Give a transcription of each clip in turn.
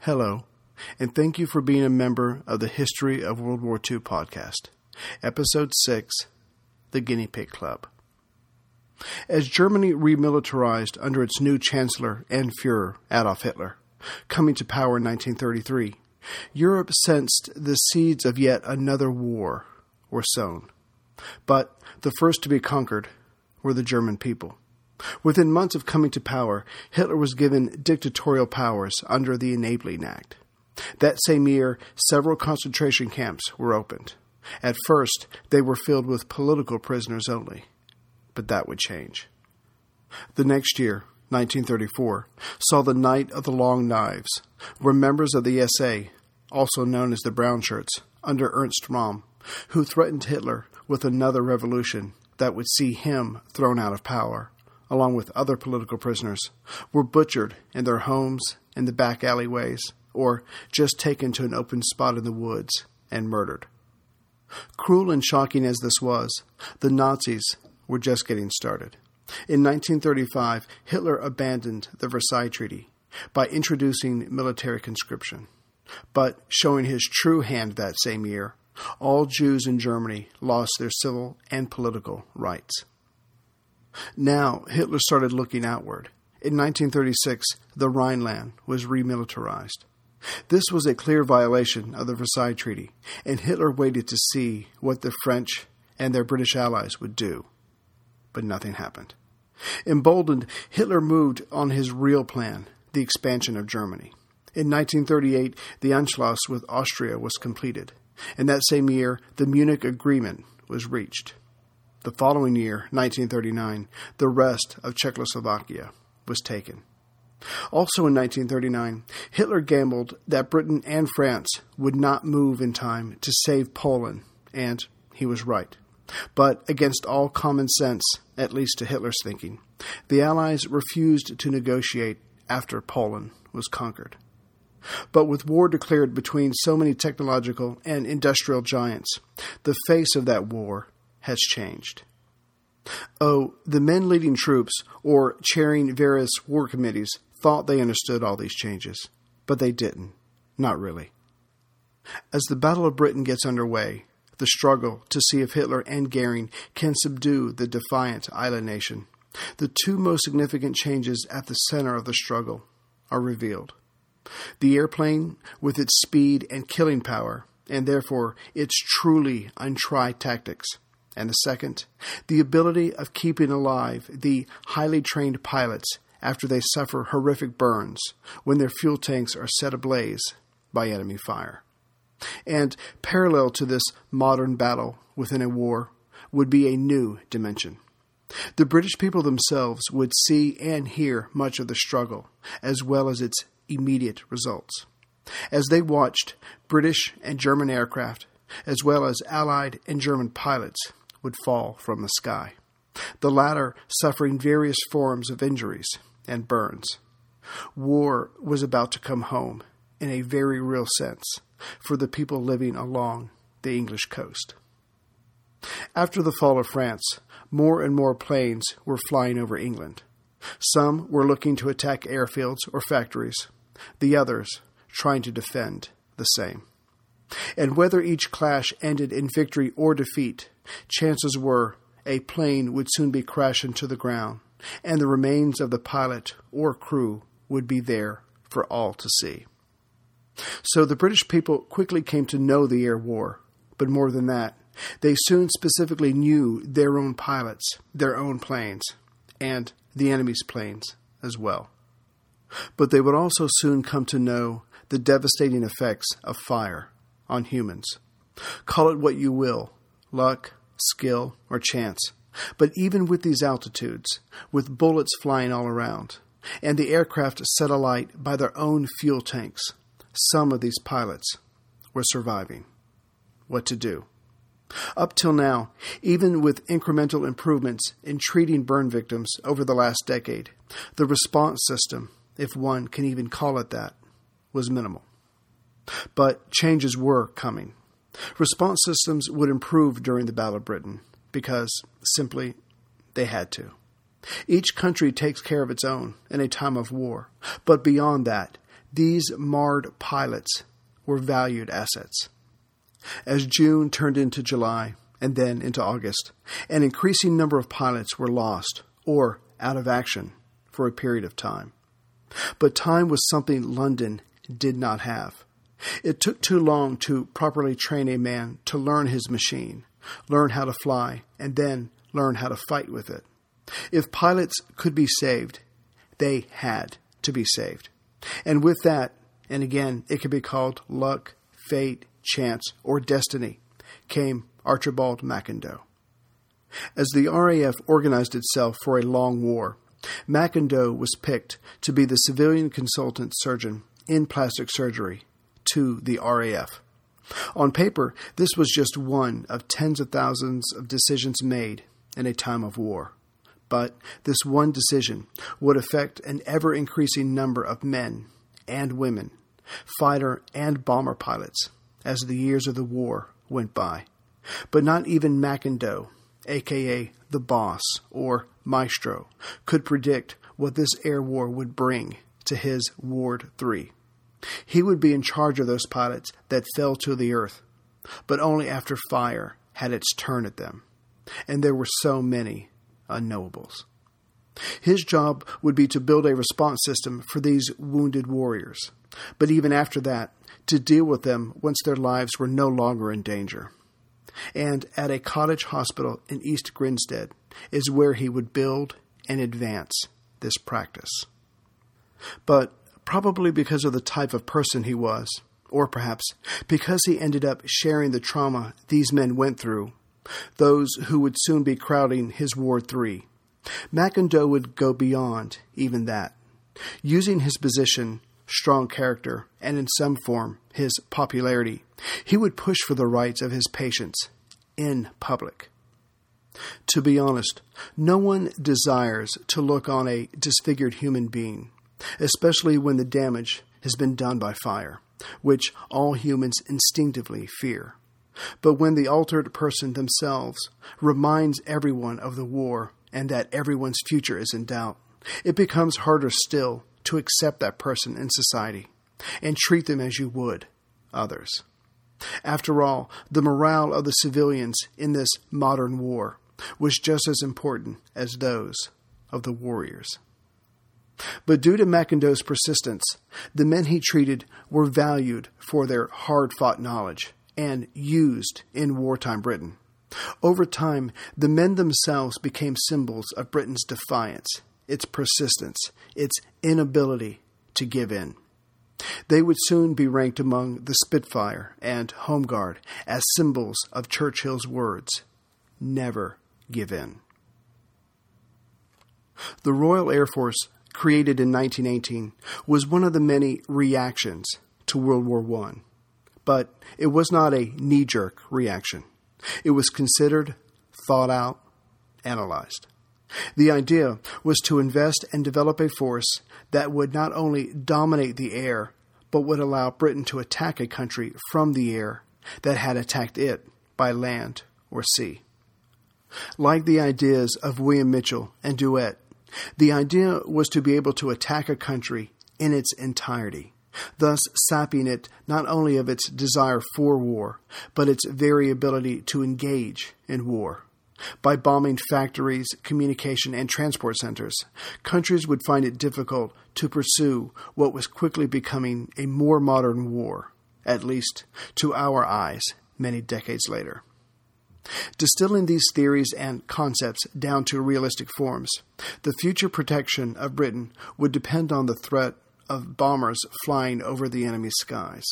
Hello, and thank you for being a member of the History of World War II podcast, Episode 6 The Guinea Pig Club. As Germany remilitarized under its new Chancellor and Fuhrer, Adolf Hitler, coming to power in 1933, Europe sensed the seeds of yet another war were sown. But the first to be conquered were the German people. Within months of coming to power, Hitler was given dictatorial powers under the Enabling Act. That same year, several concentration camps were opened. At first, they were filled with political prisoners only. But that would change. The next year, 1934, saw the Night of the Long Knives, where members of the SA, also known as the Brown Shirts, under Ernst Röhm, who threatened Hitler with another revolution that would see him thrown out of power, along with other political prisoners, were butchered in their homes in the back alleyways or just taken to an open spot in the woods and murdered. Cruel and shocking as this was, the Nazis were just getting started. In 1935, Hitler abandoned the Versailles Treaty by introducing military conscription. But showing his true hand that same year, all Jews in Germany lost their civil and political rights. Now, Hitler started looking outward. In 1936, the Rhineland was remilitarized. This was a clear violation of the Versailles Treaty, and Hitler waited to see what the French and their British allies would do. But nothing happened. Emboldened, Hitler moved on his real plan, the expansion of Germany. In 1938, the Anschluss with Austria was completed, and that same year, the Munich Agreement was reached. The following year, 1939, the rest of Czechoslovakia was taken. Also in 1939, Hitler gambled that Britain and France would not move in time to save Poland, and he was right. But against all common sense, at least to Hitler's thinking, the Allies refused to negotiate after Poland was conquered. But with war declared between so many technological and industrial giants, the face of that war has changed. Oh, the men leading troops or chairing various war committees thought they understood all these changes, but they didn't. Not really. As the Battle of Britain gets underway, the struggle to see if Hitler and Goering can subdue the defiant island nation, the two most significant changes at the center of the struggle are revealed. The airplane, with its speed and killing power, and therefore its truly untried tactics, and the second, the ability of keeping alive the highly trained pilots after they suffer horrific burns when their fuel tanks are set ablaze by enemy fire. And parallel to this modern battle within a war would be a new dimension. The British people themselves would see and hear much of the struggle, as well as its immediate results. As they watched, British and German aircraft, as well as Allied and German pilots, would fall from the sky, the latter suffering various forms of injuries and burns. War was about to come home in a very real sense for the people living along the English coast. After the fall of France, more and more planes were flying over England. Some were looking to attack airfields or factories, the others trying to defend the same. And whether each clash ended in victory or defeat, chances were a plane would soon be crashing to the ground and the remains of the pilot or crew would be there for all to see. So the British people quickly came to know the air war, but more than that, they soon specifically knew their own pilots, their own planes, and the enemy's planes as well. But they would also soon come to know the devastating effects of fire on humans. Call it what you will luck, skill, or chance. But even with these altitudes, with bullets flying all around, and the aircraft set alight by their own fuel tanks, some of these pilots were surviving. What to do? Up till now, even with incremental improvements in treating burn victims over the last decade, the response system, if one can even call it that, was minimal. But changes were coming. Response systems would improve during the Battle of Britain because simply they had to. Each country takes care of its own in a time of war, but beyond that, these marred pilots were valued assets. As June turned into July and then into August, an increasing number of pilots were lost or out of action for a period of time. But time was something London did not have. It took too long to properly train a man to learn his machine, learn how to fly, and then learn how to fight with it. If pilots could be saved, they had to be saved. And with that, and again, it could be called luck, fate, chance, or destiny, came Archibald McIndoe. As the RAF organized itself for a long war, McIndoe was picked to be the civilian consultant surgeon in plastic surgery to the RAF. On paper, this was just one of tens of thousands of decisions made in a time of war. But this one decision would affect an ever increasing number of men and women, fighter and bomber pilots, as the years of the war went by. But not even McIndoe, aka the boss or maestro, could predict what this air war would bring to his Ward 3. He would be in charge of those pilots that fell to the earth, but only after fire had its turn at them. And there were so many unknowables. His job would be to build a response system for these wounded warriors, but even after that, to deal with them once their lives were no longer in danger. And at a cottage hospital in East Grinstead is where he would build and advance this practice. But probably because of the type of person he was, or perhaps because he ended up sharing the trauma these men went through, those who would soon be crowding his Ward 3. McIndoe would go beyond even that, using his position, strong character, and in some form his popularity. He would push for the rights of his patients in public. To be honest, no one desires to look on a disfigured human being especially when the damage has been done by fire, which all humans instinctively fear. But when the altered person themselves reminds everyone of the war and that everyone's future is in doubt, it becomes harder still to accept that person in society and treat them as you would others. After all, the morale of the civilians in this modern war was just as important as those of the warriors. But due to McIndoe's persistence, the men he treated were valued for their hard fought knowledge and used in wartime Britain. Over time, the men themselves became symbols of Britain's defiance, its persistence, its inability to give in. They would soon be ranked among the Spitfire and Home Guard as symbols of Churchill's words never give in. The Royal Air Force created in 1918, was one of the many reactions to World War I. But it was not a knee jerk reaction. It was considered, thought out, analyzed. The idea was to invest and develop a force that would not only dominate the air, but would allow Britain to attack a country from the air that had attacked it by land or sea. Like the ideas of William Mitchell and Douhet the idea was to be able to attack a country in its entirety, thus sapping it not only of its desire for war, but its very ability to engage in war. By bombing factories, communication, and transport centers, countries would find it difficult to pursue what was quickly becoming a more modern war, at least to our eyes, many decades later. Distilling these theories and concepts down to realistic forms, the future protection of Britain would depend on the threat of bombers flying over the enemy's skies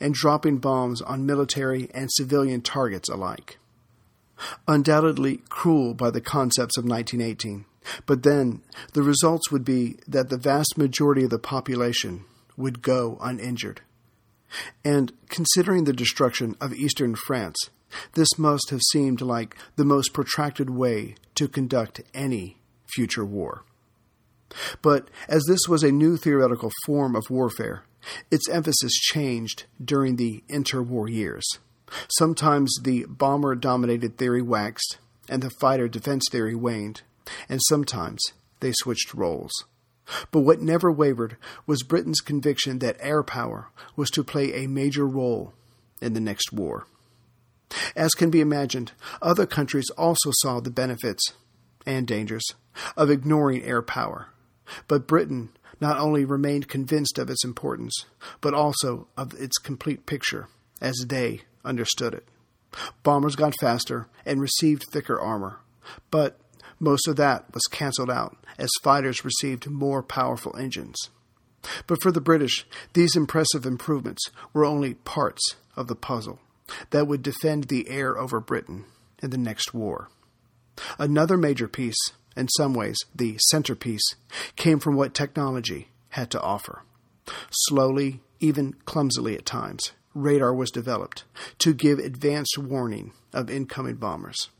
and dropping bombs on military and civilian targets alike. Undoubtedly cruel by the concepts of 1918, but then the results would be that the vast majority of the population would go uninjured. And considering the destruction of eastern France, this must have seemed like the most protracted way to conduct any future war. But as this was a new theoretical form of warfare, its emphasis changed during the interwar years. Sometimes the bomber dominated theory waxed and the fighter defense theory waned, and sometimes they switched roles. But what never wavered was Britain's conviction that air power was to play a major role in the next war. As can be imagined, other countries also saw the benefits and dangers of ignoring air power. But Britain not only remained convinced of its importance, but also of its complete picture as they understood it. Bombers got faster and received thicker armor, but most of that was canceled out as fighters received more powerful engines. But for the British, these impressive improvements were only parts of the puzzle that would defend the air over Britain in the next war. Another major piece, in some ways the centerpiece, came from what technology had to offer. Slowly, even clumsily at times, radar was developed to give advanced warning of incoming bombers.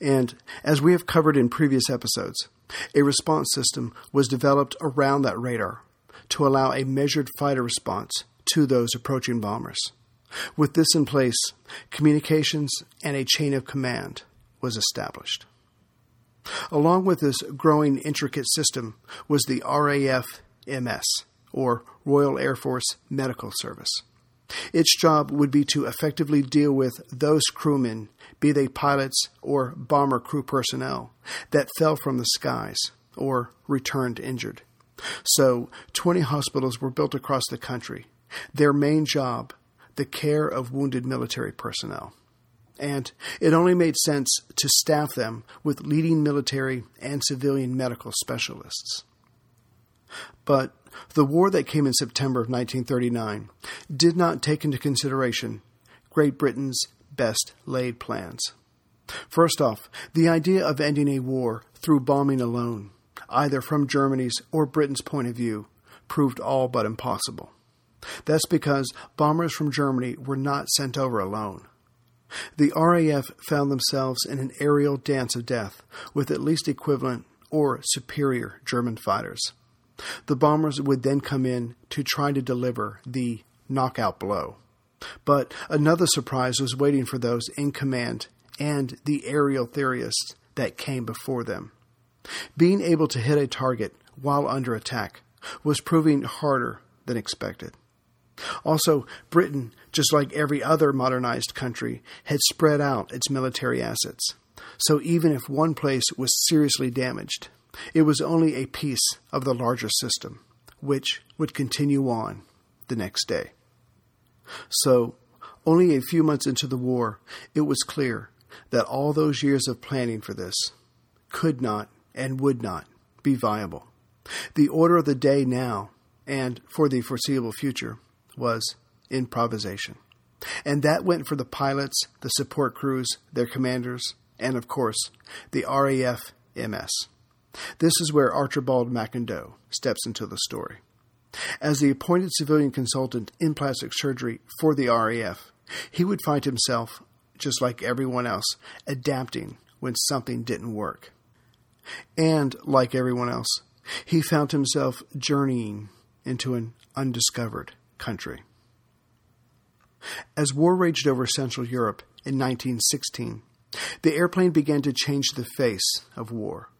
And as we have covered in previous episodes, a response system was developed around that radar to allow a measured fighter response to those approaching bombers. With this in place, communications and a chain of command was established. Along with this growing intricate system was the RAF MS, or Royal Air Force Medical Service. Its job would be to effectively deal with those crewmen, be they pilots or bomber crew personnel, that fell from the skies or returned injured. So, 20 hospitals were built across the country. Their main job, the care of wounded military personnel. And it only made sense to staff them with leading military and civilian medical specialists. But the war that came in September of 1939 did not take into consideration Great Britain's best laid plans. First off, the idea of ending a war through bombing alone, either from Germany's or Britain's point of view, proved all but impossible. That's because bombers from Germany were not sent over alone. The RAF found themselves in an aerial dance of death with at least equivalent or superior German fighters. The bombers would then come in to try to deliver the knockout blow. But another surprise was waiting for those in command and the aerial theorists that came before them. Being able to hit a target while under attack was proving harder than expected. Also, Britain, just like every other modernized country, had spread out its military assets. So even if one place was seriously damaged, it was only a piece of the larger system, which would continue on the next day. So, only a few months into the war, it was clear that all those years of planning for this could not and would not be viable. The order of the day now, and for the foreseeable future, was improvisation. And that went for the pilots, the support crews, their commanders, and of course, the RAF MS. This is where Archibald McIndoe steps into the story. As the appointed civilian consultant in plastic surgery for the RAF, he would find himself, just like everyone else, adapting when something didn't work. And, like everyone else, he found himself journeying into an undiscovered country. As war raged over Central Europe in 1916, the airplane began to change the face of war.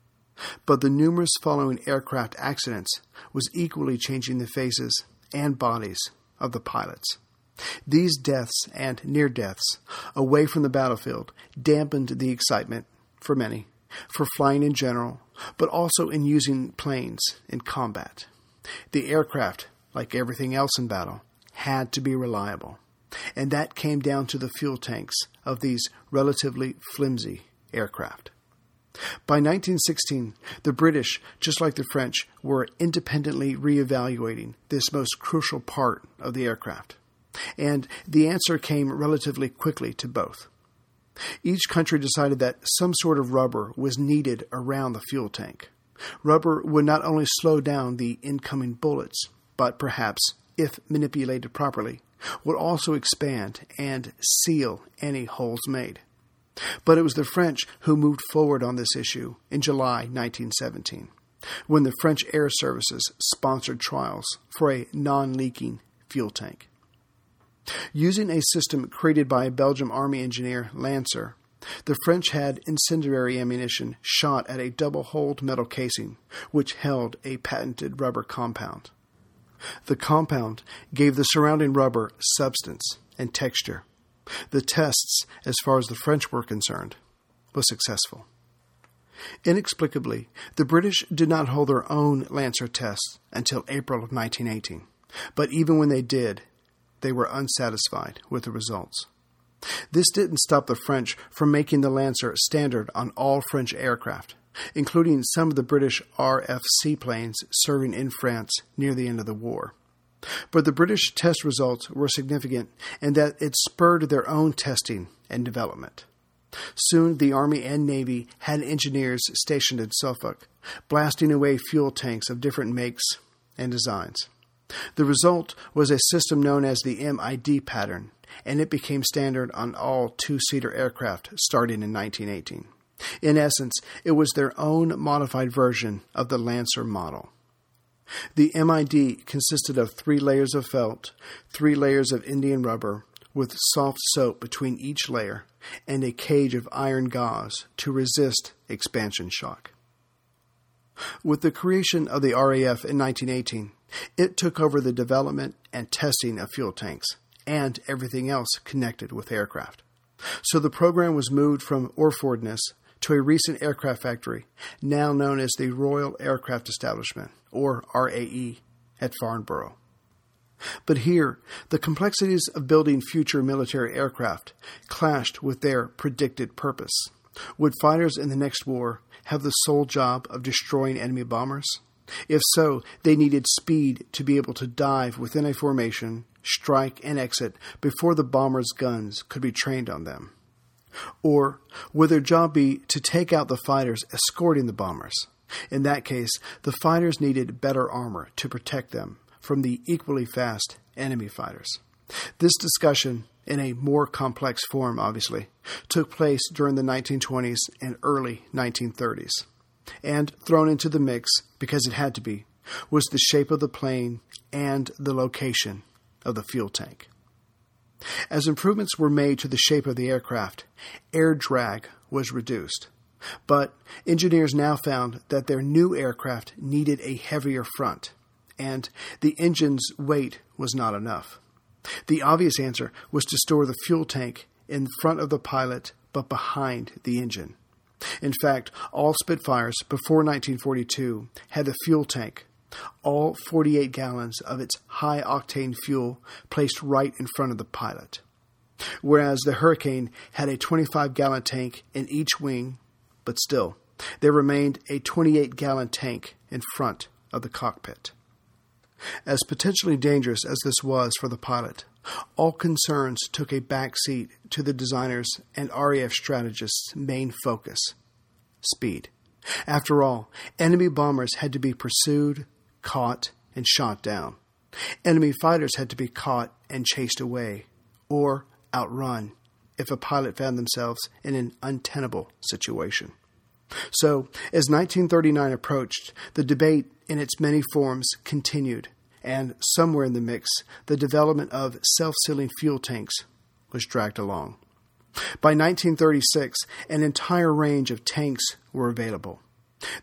But the numerous following aircraft accidents was equally changing the faces and bodies of the pilots. These deaths and near deaths away from the battlefield dampened the excitement for many, for flying in general, but also in using planes in combat. The aircraft, like everything else in battle, had to be reliable, and that came down to the fuel tanks of these relatively flimsy aircraft. By 1916, the British, just like the French, were independently reevaluating this most crucial part of the aircraft. And the answer came relatively quickly to both. Each country decided that some sort of rubber was needed around the fuel tank. Rubber would not only slow down the incoming bullets, but perhaps, if manipulated properly, would also expand and seal any holes made. But it was the French who moved forward on this issue in July 1917, when the French Air Services sponsored trials for a non leaking fuel tank. Using a system created by a Belgian Army engineer, Lancer, The French had incendiary ammunition shot at a double holed metal casing, which held a patented rubber compound. The compound gave the surrounding rubber substance and texture. The tests, as far as the French were concerned, was successful. Inexplicably, the British did not hold their own Lancer tests until April of 1918, but even when they did, they were unsatisfied with the results. This didn't stop the French from making the Lancer standard on all French aircraft, including some of the British RFC planes serving in France near the end of the war. But the British test results were significant in that it spurred their own testing and development. Soon the Army and Navy had engineers stationed in Suffolk, blasting away fuel tanks of different makes and designs. The result was a system known as the MID pattern, and it became standard on all two seater aircraft starting in 1918. In essence, it was their own modified version of the Lancer model. The MID consisted of three layers of felt, three layers of Indian rubber, with soft soap between each layer, and a cage of iron gauze to resist expansion shock. With the creation of the RAF in 1918, it took over the development and testing of fuel tanks and everything else connected with aircraft. So the program was moved from Orfordness to a recent aircraft factory, now known as the Royal Aircraft Establishment, or RAE, at Farnborough. But here, the complexities of building future military aircraft clashed with their predicted purpose. Would fighters in the next war have the sole job of destroying enemy bombers? If so, they needed speed to be able to dive within a formation, strike, and exit before the bomber's guns could be trained on them. Or would their job be to take out the fighters escorting the bombers? In that case, the fighters needed better armor to protect them from the equally fast enemy fighters. This discussion, in a more complex form, obviously, took place during the 1920s and early 1930s and thrown into the mix, because it had to be, was the shape of the plane and the location of the fuel tank. As improvements were made to the shape of the aircraft, air drag was reduced. But engineers now found that their new aircraft needed a heavier front, and the engine's weight was not enough. The obvious answer was to store the fuel tank in front of the pilot but behind the engine. In fact, all Spitfires before 1942 had the fuel tank, all 48 gallons of its high octane fuel placed right in front of the pilot. Whereas the Hurricane had a 25 gallon tank in each wing, but still, there remained a 28 gallon tank in front of the cockpit. As potentially dangerous as this was for the pilot, all concerns took a back seat to the designers and RAF strategists' main focus speed. After all, enemy bombers had to be pursued, caught, and shot down. Enemy fighters had to be caught and chased away, or outrun if a pilot found themselves in an untenable situation. So, as 1939 approached, the debate in its many forms continued, and somewhere in the mix, the development of self sealing fuel tanks was dragged along. By 1936, an entire range of tanks were available.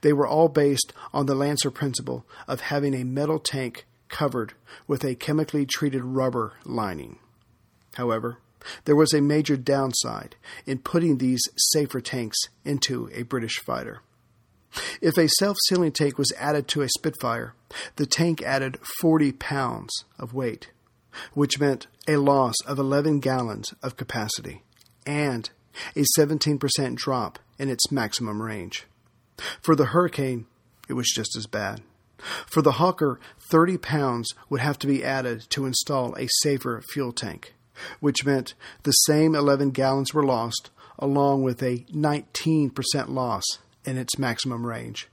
They were all based on the Lancer principle of having a metal tank covered with a chemically treated rubber lining. However, there was a major downside in putting these safer tanks into a British fighter. If a self sealing tank was added to a Spitfire, the tank added 40 pounds of weight, which meant a loss of 11 gallons of capacity and a 17% drop in its maximum range. For the Hurricane, it was just as bad. For the Hawker, 30 pounds would have to be added to install a safer fuel tank, which meant the same 11 gallons were lost, along with a 19% loss in its maximum range.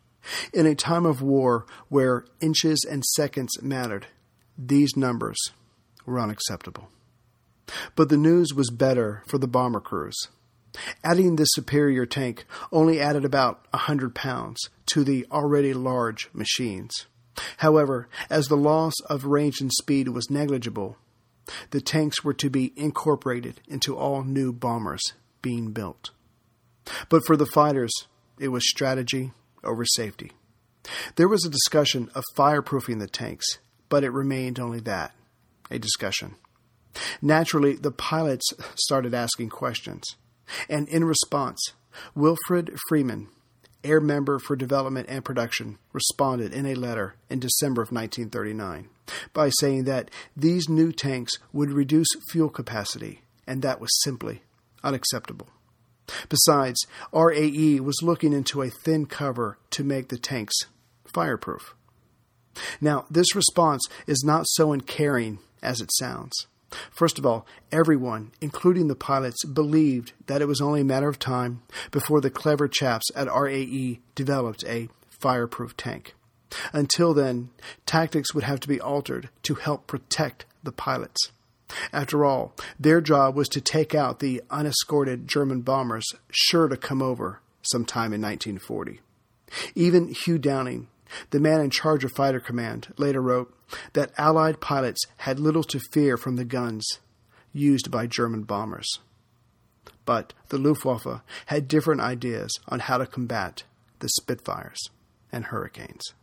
In a time of war where inches and seconds mattered, these numbers were unacceptable. But the news was better for the bomber crews. Adding this superior tank only added about a hundred pounds to the already large machines. However, as the loss of range and speed was negligible, the tanks were to be incorporated into all new bombers being built. But for the fighters, it was strategy over safety. There was a discussion of fireproofing the tanks, but it remained only that a discussion. Naturally, the pilots started asking questions, and in response, Wilfrid Freeman, Air Member for Development and Production, responded in a letter in December of 1939 by saying that these new tanks would reduce fuel capacity, and that was simply unacceptable. Besides, RAE was looking into a thin cover to make the tanks fireproof. Now, this response is not so uncaring as it sounds. First of all, everyone, including the pilots, believed that it was only a matter of time before the clever chaps at RAE developed a fireproof tank. Until then, tactics would have to be altered to help protect the pilots. After all, their job was to take out the unescorted German bombers sure to come over sometime in 1940. Even Hugh Dowding, the man in charge of Fighter Command, later wrote that Allied pilots had little to fear from the guns used by German bombers. But the Luftwaffe had different ideas on how to combat the Spitfires and Hurricanes.